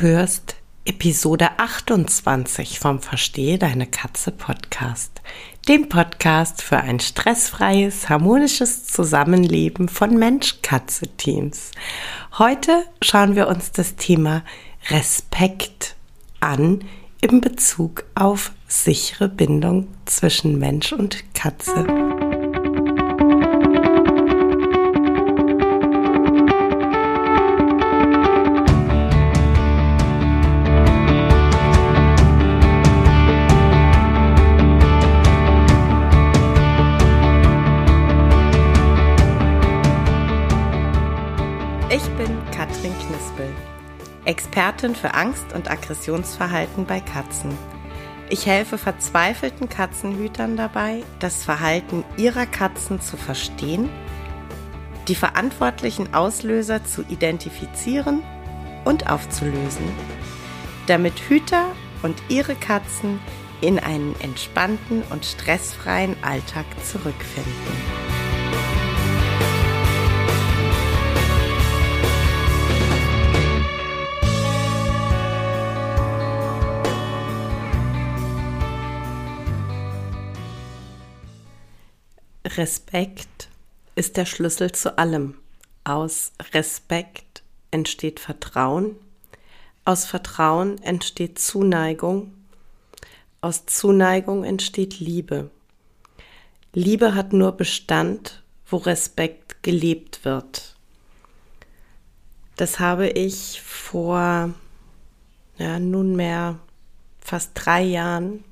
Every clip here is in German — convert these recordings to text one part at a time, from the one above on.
Du hörst Episode 28 vom Verstehe deine Katze Podcast, dem Podcast für ein stressfreies, harmonisches Zusammenleben von Mensch-Katze-Teams. Heute schauen wir uns das Thema Respekt an im Bezug auf sichere Bindung zwischen Mensch und Katze. Expertin für Angst- und Aggressionsverhalten bei Katzen. Ich helfe verzweifelten Katzenhütern dabei, das Verhalten ihrer Katzen zu verstehen, die verantwortlichen Auslöser zu identifizieren und aufzulösen, damit Hüter und ihre Katzen in einen entspannten und stressfreien Alltag zurückfinden. Respekt ist der Schlüssel zu allem. Aus Respekt entsteht Vertrauen, aus Vertrauen entsteht Zuneigung, aus Zuneigung entsteht Liebe. Liebe hat nur Bestand, wo Respekt gelebt wird. Das habe ich vor ja, nunmehr fast drei Jahren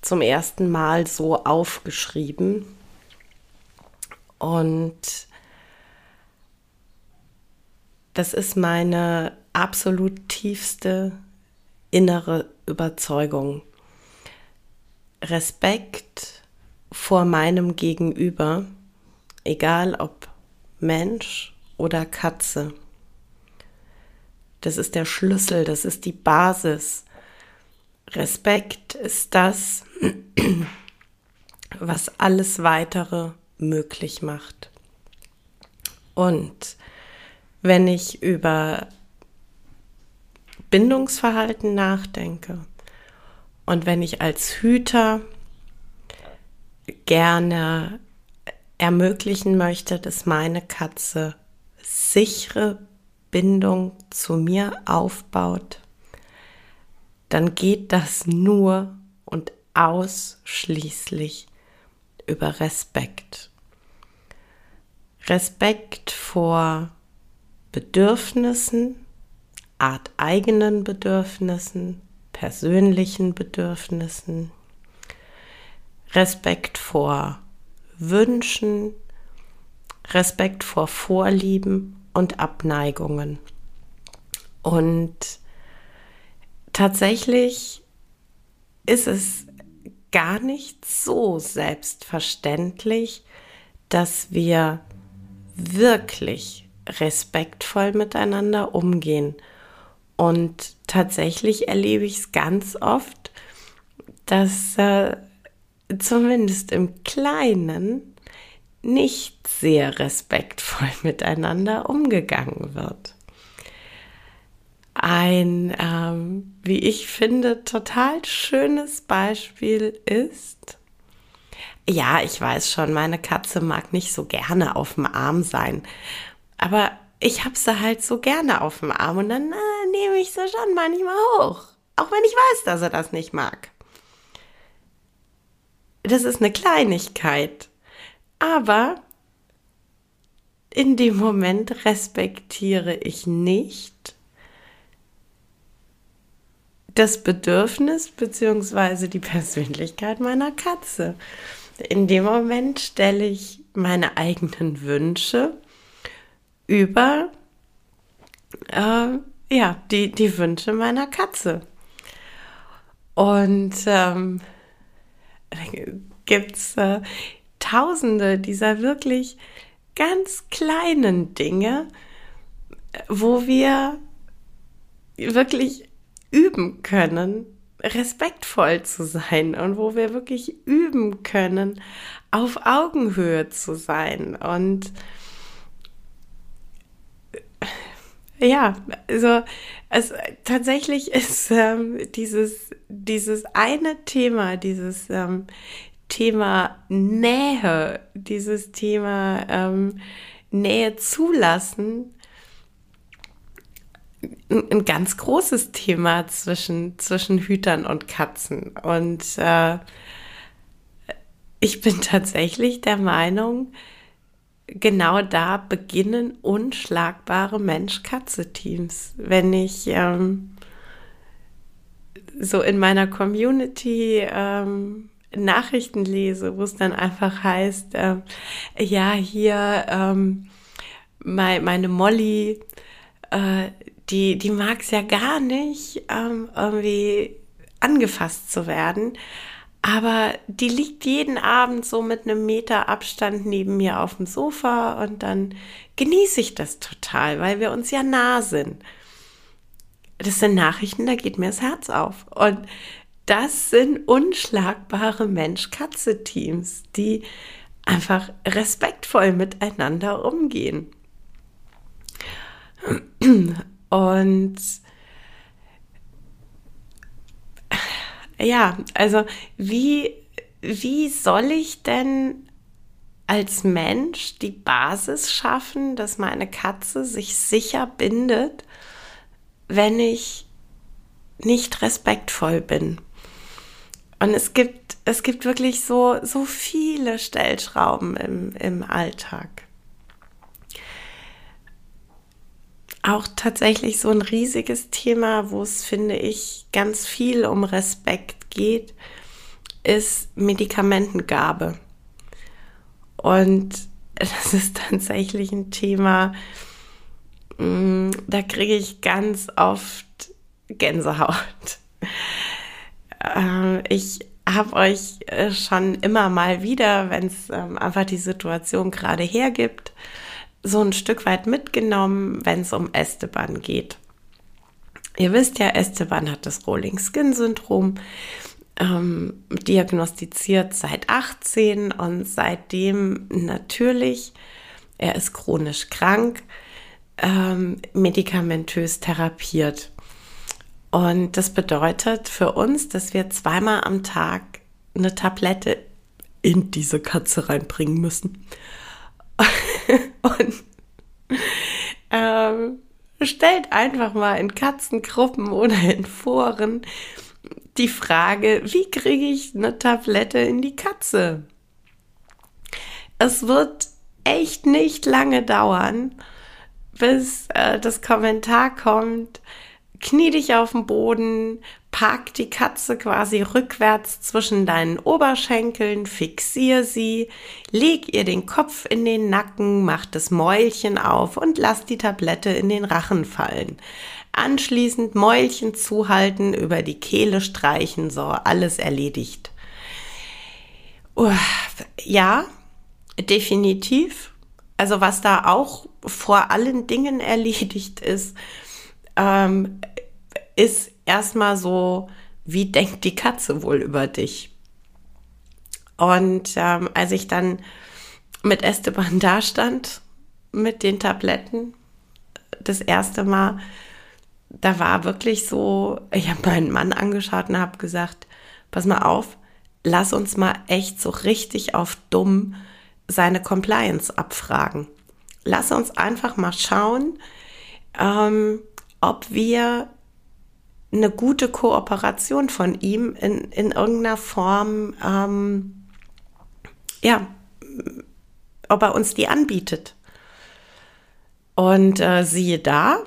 zum ersten Mal so aufgeschrieben und das ist meine absolut tiefste innere Überzeugung. Respekt vor meinem Gegenüber, egal ob Mensch oder Katze. Das ist der Schlüssel, das ist die Basis. Respekt ist das, was alles weitere möglich macht. Und wenn ich über Bindungsverhalten nachdenke und wenn ich als Hüter gerne ermöglichen möchte, dass meine Katze sichere Bindung zu mir aufbaut, dann geht das nur und ausschließlich über Respekt. Respekt vor Bedürfnissen, arteigenen Bedürfnissen, persönlichen Bedürfnissen, Respekt vor Wünschen, Respekt vor Vorlieben und Abneigungen. Und tatsächlich ist es gar nicht so selbstverständlich, dass wir wirklich respektvoll miteinander umgehen. Und tatsächlich erlebe ich es ganz oft, dass äh, zumindest im Kleinen nicht sehr respektvoll miteinander umgegangen wird ein, ähm, wie ich finde, total schönes Beispiel ist, ja, ich weiß schon, meine Katze mag nicht so gerne auf dem Arm sein, aber ich habe sie halt so gerne auf dem Arm und dann äh, nehme ich sie schon manchmal hoch, auch wenn ich weiß, dass er das nicht mag. Das ist eine Kleinigkeit, aber in dem Moment respektiere ich nicht, das Bedürfnis bzw. die Persönlichkeit meiner Katze. In dem Moment stelle ich meine eigenen Wünsche über äh, ja, die, die Wünsche meiner Katze. Und ähm, gibt es äh, tausende dieser wirklich ganz kleinen Dinge, wo wir wirklich üben können, respektvoll zu sein und wo wir wirklich üben können, auf Augenhöhe zu sein. Und ja, also es tatsächlich ist ähm, dieses dieses eine Thema, dieses ähm, Thema Nähe, dieses Thema ähm, Nähe zulassen, ein, ganz großes Thema zwischen zwischen Hütern und Katzen und äh, ich bin tatsächlich der Meinung, genau da beginnen unschlagbare Mensch-Katze-Teams. Wenn ich ähm, so in meiner Community ähm, Nachrichten lese, wo es dann einfach heißt, äh, ja, hier ähm, mein, meine Molly, äh, die, die mag es ja gar nicht, ähm, irgendwie angefasst zu werden. Aber die liegt jeden Abend so mit einem Meter Abstand neben mir auf dem Sofa und dann genieße ich das total, weil wir uns ja nah sind. Das sind Nachrichten, da geht mir das Herz auf. Und das sind unschlagbare Mensch-Katze-Teams, die einfach respektvoll miteinander umgehen. Und ja, also wie, wie soll ich denn als Mensch die Basis schaffen, dass meine Katze sich sicher bindet, wenn ich nicht respektvoll bin? Und es gibt, es gibt wirklich so, so viele Stellschrauben im, im Alltag. Auch tatsächlich so ein riesiges Thema, wo es, finde ich, ganz viel um Respekt geht, ist Medikamentengabe. Und das ist tatsächlich ein Thema, mm, da kriege ich ganz oft Gänsehaut. Ähm, ich habe euch äh, schon immer mal wieder, wenn es ähm, einfach die Situation gerade hergibt, so ein Stück weit mitgenommen, wenn es um Esteban geht. Ihr wisst ja, Esteban hat das Rolling Skin Syndrom ähm, diagnostiziert seit 18 und seitdem natürlich, er ist chronisch krank, ähm, medikamentös therapiert. Und das bedeutet für uns, dass wir zweimal am Tag eine Tablette in diese Katze reinbringen müssen. und ähm, stellt einfach mal in Katzengruppen oder in Foren die Frage, wie kriege ich eine Tablette in die Katze? Es wird echt nicht lange dauern, bis äh, das Kommentar kommt, knie dich auf den Boden, Park die Katze quasi rückwärts zwischen deinen Oberschenkeln, fixier sie, leg ihr den Kopf in den Nacken, mach das Mäulchen auf und lass die Tablette in den Rachen fallen. Anschließend Mäulchen zuhalten, über die Kehle streichen, so alles erledigt. Ja, definitiv. Also was da auch vor allen Dingen erledigt ist, ähm, ist erstmal so, wie denkt die Katze wohl über dich? Und ähm, als ich dann mit Esteban da stand, mit den Tabletten, das erste Mal, da war wirklich so, ich habe meinen Mann angeschaut und habe gesagt, pass mal auf, lass uns mal echt so richtig auf dumm seine Compliance abfragen. Lass uns einfach mal schauen, ähm, ob wir eine gute Kooperation von ihm in, in irgendeiner Form, ähm, ja, ob er uns die anbietet. Und äh, siehe da,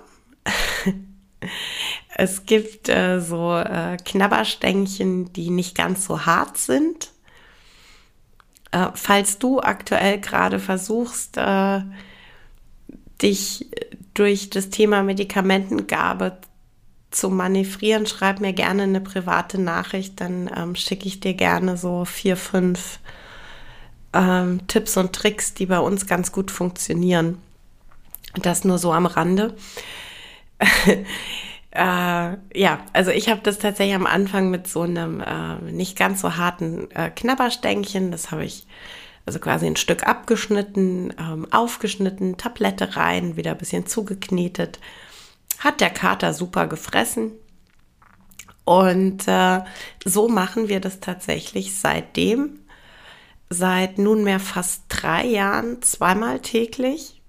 es gibt äh, so äh, Knabberstängchen, die nicht ganz so hart sind. Äh, falls du aktuell gerade versuchst, äh, dich durch das Thema Medikamentengabe zu manövrieren, schreib mir gerne eine private Nachricht, dann ähm, schicke ich dir gerne so vier, fünf ähm, Tipps und Tricks, die bei uns ganz gut funktionieren. Das nur so am Rande. äh, ja, also ich habe das tatsächlich am Anfang mit so einem äh, nicht ganz so harten äh, Knabberstängchen, das habe ich also quasi ein Stück abgeschnitten, ähm, aufgeschnitten, Tablette rein, wieder ein bisschen zugeknetet hat der Kater super gefressen. Und äh, so machen wir das tatsächlich seitdem, seit nunmehr fast drei Jahren, zweimal täglich.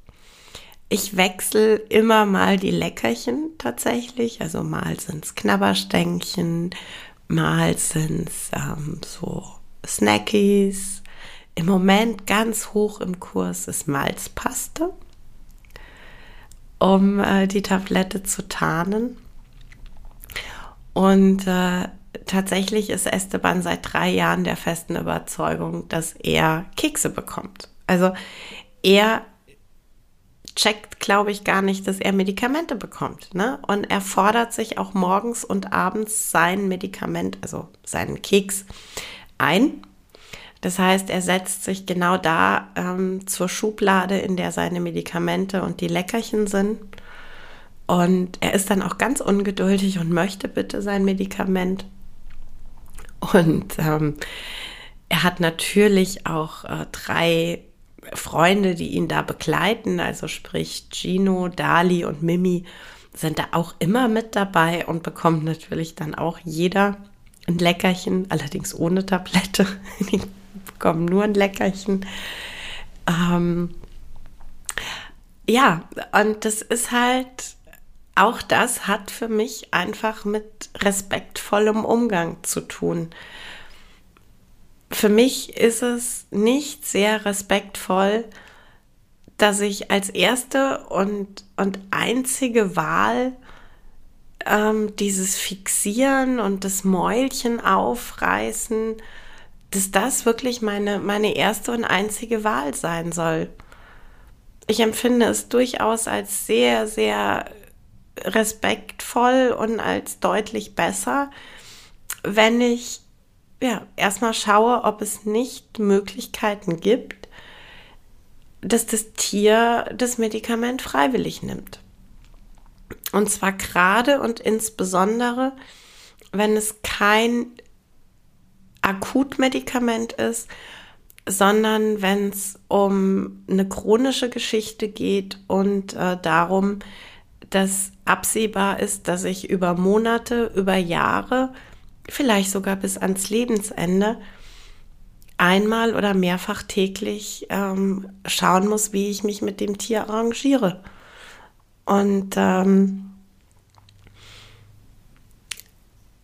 Ich wechsle immer mal die Leckerchen tatsächlich. Also mal sind es Knabberstängchen, mal sind es ähm, so Snackies. Im Moment ganz hoch im Kurs ist Malzpaste, um äh, die Tablette zu tarnen. Und äh, tatsächlich ist Esteban seit drei Jahren der festen Überzeugung, dass er Kekse bekommt. Also er checkt, glaube ich, gar nicht, dass er Medikamente bekommt. Ne? Und er fordert sich auch morgens und abends sein Medikament, also seinen Keks, ein. Das heißt, er setzt sich genau da ähm, zur Schublade, in der seine Medikamente und die Leckerchen sind. Und er ist dann auch ganz ungeduldig und möchte bitte sein Medikament. Und ähm, er hat natürlich auch äh, drei Freunde, die ihn da begleiten, also sprich Gino, Dali und Mimi, sind da auch immer mit dabei und bekommt natürlich dann auch jeder ein Leckerchen, allerdings ohne Tablette. Bekommen nur ein Leckerchen. Ähm, ja, und das ist halt, auch das hat für mich einfach mit respektvollem Umgang zu tun für mich ist es nicht sehr respektvoll, dass ich als erste und, und einzige Wahl ähm, dieses Fixieren und das Mäulchen aufreißen, dass das wirklich meine, meine erste und einzige Wahl sein soll. Ich empfinde es durchaus als sehr, sehr respektvoll und als deutlich besser, wenn ich ja, erstmal schaue, ob es nicht Möglichkeiten gibt, dass das Tier das Medikament freiwillig nimmt. Und zwar gerade und insbesondere, wenn es kein Akutmedikament ist, sondern wenn es um eine chronische Geschichte geht und äh, darum, dass absehbar ist, dass ich über Monate, über Jahre vielleicht sogar bis ans Lebensende einmal oder mehrfach täglich ähm, schauen muss, wie ich mich mit dem Tier arrangiere. Und ähm,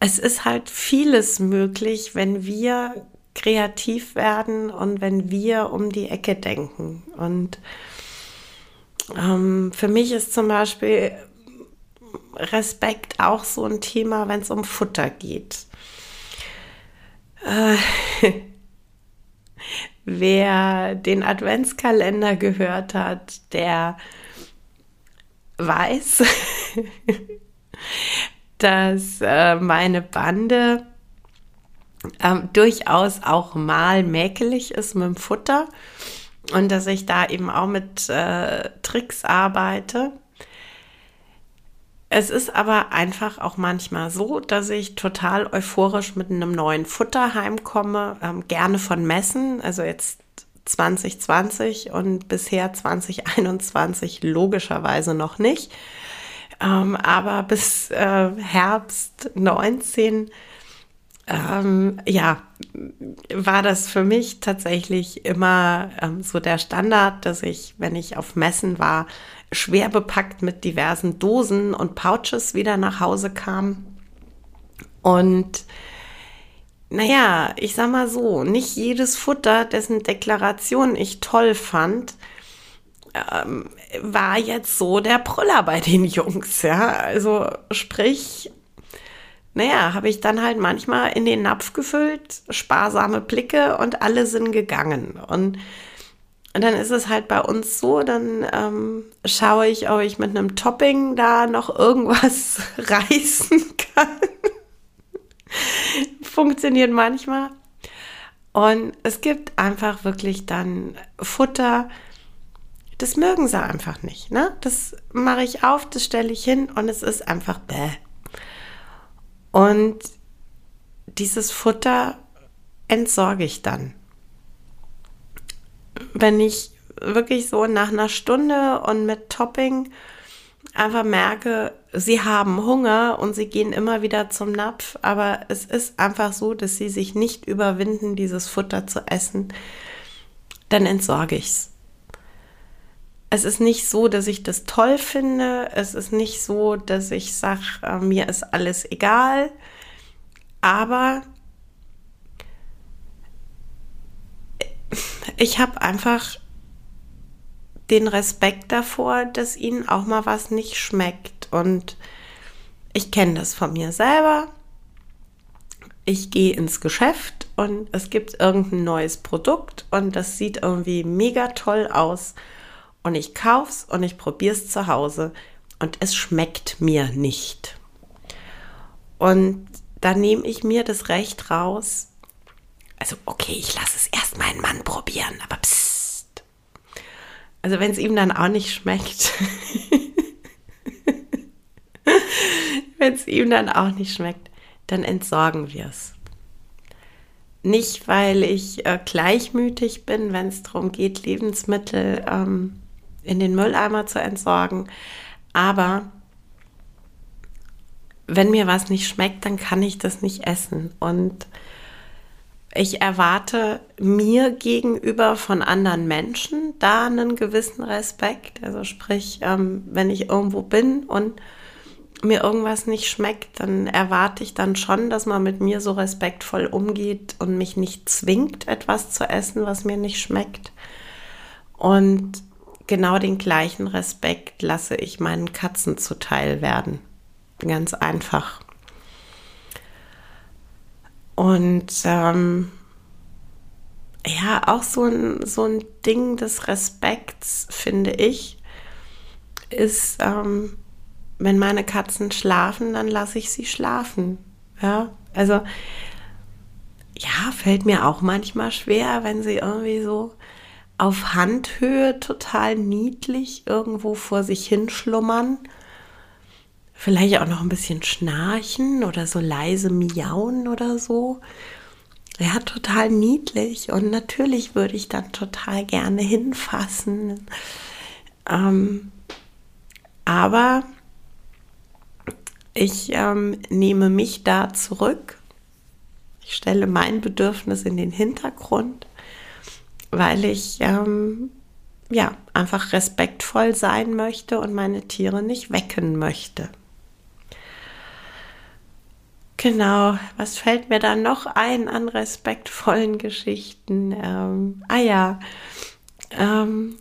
es ist halt vieles möglich, wenn wir kreativ werden und wenn wir um die Ecke denken. Und ähm, für mich ist zum Beispiel Respekt auch so ein Thema, wenn es um Futter geht. Äh, wer den Adventskalender gehört hat, der weiß, dass äh, meine Bande äh, durchaus auch mal mäkelig ist mit dem Futter und dass ich da eben auch mit äh, Tricks arbeite. Es ist aber einfach auch manchmal so, dass ich total euphorisch mit einem neuen Futter heimkomme, ähm, gerne von Messen, also jetzt 2020 und bisher 2021 logischerweise noch nicht. Ähm, aber bis äh, Herbst 19 ähm, ja, war das für mich tatsächlich immer ähm, so der Standard, dass ich, wenn ich auf Messen war, schwer bepackt mit diversen Dosen und Pouches wieder nach Hause kam. Und naja, ich sag mal so, nicht jedes Futter, dessen Deklaration ich toll fand, ähm, war jetzt so der Brüller bei den Jungs, ja. Also sprich, naja, habe ich dann halt manchmal in den Napf gefüllt, sparsame Blicke und alle sind gegangen. Und und dann ist es halt bei uns so, dann ähm, schaue ich, ob ich mit einem Topping da noch irgendwas reißen kann. Funktioniert manchmal. Und es gibt einfach wirklich dann Futter, das mögen sie einfach nicht. Ne? Das mache ich auf, das stelle ich hin und es ist einfach bäh. Und dieses Futter entsorge ich dann wenn ich wirklich so nach einer Stunde und mit Topping einfach merke, sie haben Hunger und sie gehen immer wieder zum Napf, aber es ist einfach so, dass sie sich nicht überwinden, dieses Futter zu essen, dann entsorge ich es. Es ist nicht so, dass ich das toll finde. Es ist nicht so, dass ich sage, äh, mir ist alles egal. Aber ich habe einfach den Respekt davor, dass ihnen auch mal was nicht schmeckt. Und ich kenne das von mir selber. Ich gehe ins Geschäft und es gibt irgendein neues Produkt und das sieht irgendwie mega toll aus. Und ich kauf's und ich probier's zu Hause und es schmeckt mir nicht. Und da nehme ich mir das Recht raus. Also, okay, ich lasse es erst meinen Mann probieren, aber psst also wenn es ihm dann auch nicht schmeckt. wenn es ihm dann auch nicht schmeckt, dann entsorgen wir es. Nicht, weil ich äh, gleichmütig bin, wenn es darum geht, Lebensmittel ähm, in den Mülleimer zu entsorgen, aber wenn mir was nicht schmeckt, dann kann ich das nicht essen. Und ich erwarte mir gegenüber von anderen Menschen da einen gewissen Respekt. Also sprich, ähm, wenn ich irgendwo bin und mir irgendwas nicht schmeckt, dann erwarte ich dann schon, dass man mit mir so respektvoll umgeht und mich nicht zwingt, etwas zu essen, was mir nicht schmeckt. Und genau den gleichen Respekt lasse ich meinen Katzen zuteil werden. Ganz einfach. Und ähm, ja, auch so ein, so ein Ding des Respekts, finde ich, ist, ähm, wenn meine Katzen schlafen, dann lasse ich sie schlafen. Ja, also ja, fällt mir auch manchmal schwer, wenn sie irgendwie so auf Handhöhe total niedlich irgendwo vor sich hinschlummern vielleicht auch noch ein bisschen schnarchen oder so leise miauen oder so. Ja, total niedlich und natürlich würde ich dann total gerne hinfassen. Ähm, aber ich ähm, nehme mich da zurück. Ich stelle mein Bedürfnis in den Hintergrund, weil ich ähm, ja einfach respektvoll sein möchte und meine Tiere nicht wecken möchte. Genau, was fällt mir da noch ein an respektvollen Geschichten? Ähm, ah ja, ähm,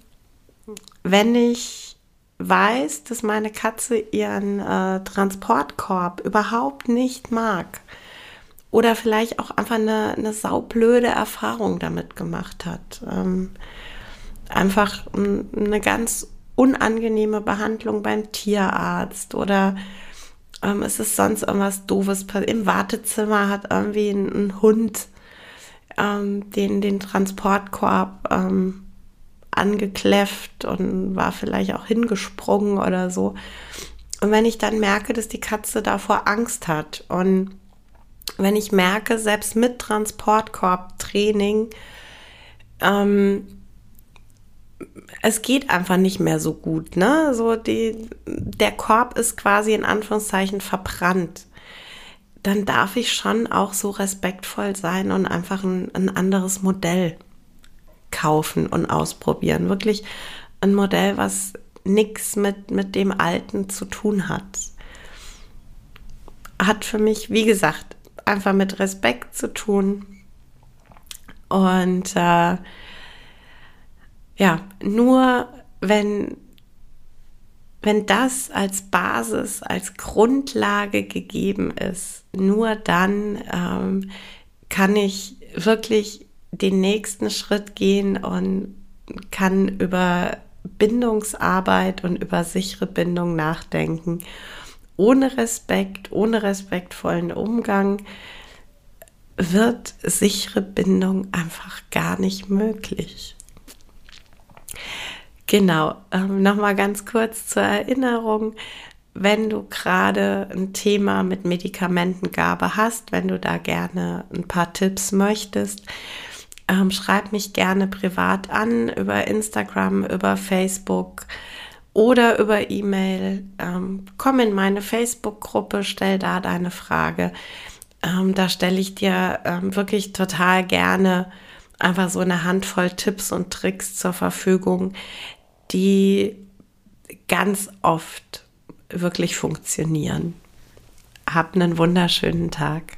wenn ich weiß, dass meine Katze ihren äh, Transportkorb überhaupt nicht mag oder vielleicht auch einfach eine, eine saublöde Erfahrung damit gemacht hat, ähm, einfach eine ganz unangenehme Behandlung beim Tierarzt oder ähm, es ist sonst irgendwas Doofes passiert. Im Wartezimmer hat irgendwie ein, ein Hund ähm, den, den Transportkorb ähm, angekläfft und war vielleicht auch hingesprungen oder so. Und wenn ich dann merke, dass die Katze davor Angst hat und wenn ich merke, selbst mit Transportkorb-Training, ähm, es geht einfach nicht mehr so gut, ne? So die, der Korb ist quasi in Anführungszeichen verbrannt. Dann darf ich schon auch so respektvoll sein und einfach ein, ein anderes Modell kaufen und ausprobieren. Wirklich ein Modell, was nichts mit, mit dem Alten zu tun hat. Hat für mich, wie gesagt, einfach mit Respekt zu tun. Und äh, ja, nur wenn, wenn das als Basis, als Grundlage gegeben ist, nur dann ähm, kann ich wirklich den nächsten Schritt gehen und kann über Bindungsarbeit und über sichere Bindung nachdenken. Ohne Respekt, ohne respektvollen Umgang wird sichere Bindung einfach gar nicht möglich. Genau, ähm, nochmal ganz kurz zur Erinnerung. Wenn du gerade ein Thema mit Medikamentengabe hast, wenn du da gerne ein paar Tipps möchtest, ähm, schreib mich gerne privat an über Instagram, über Facebook oder über E-Mail. Ähm, komm in meine Facebook-Gruppe, stell da deine Frage. Ähm, da stelle ich dir ähm, wirklich total gerne einfach so eine Handvoll Tipps und Tricks zur Verfügung, die ganz oft wirklich funktionieren. Hab einen wunderschönen Tag.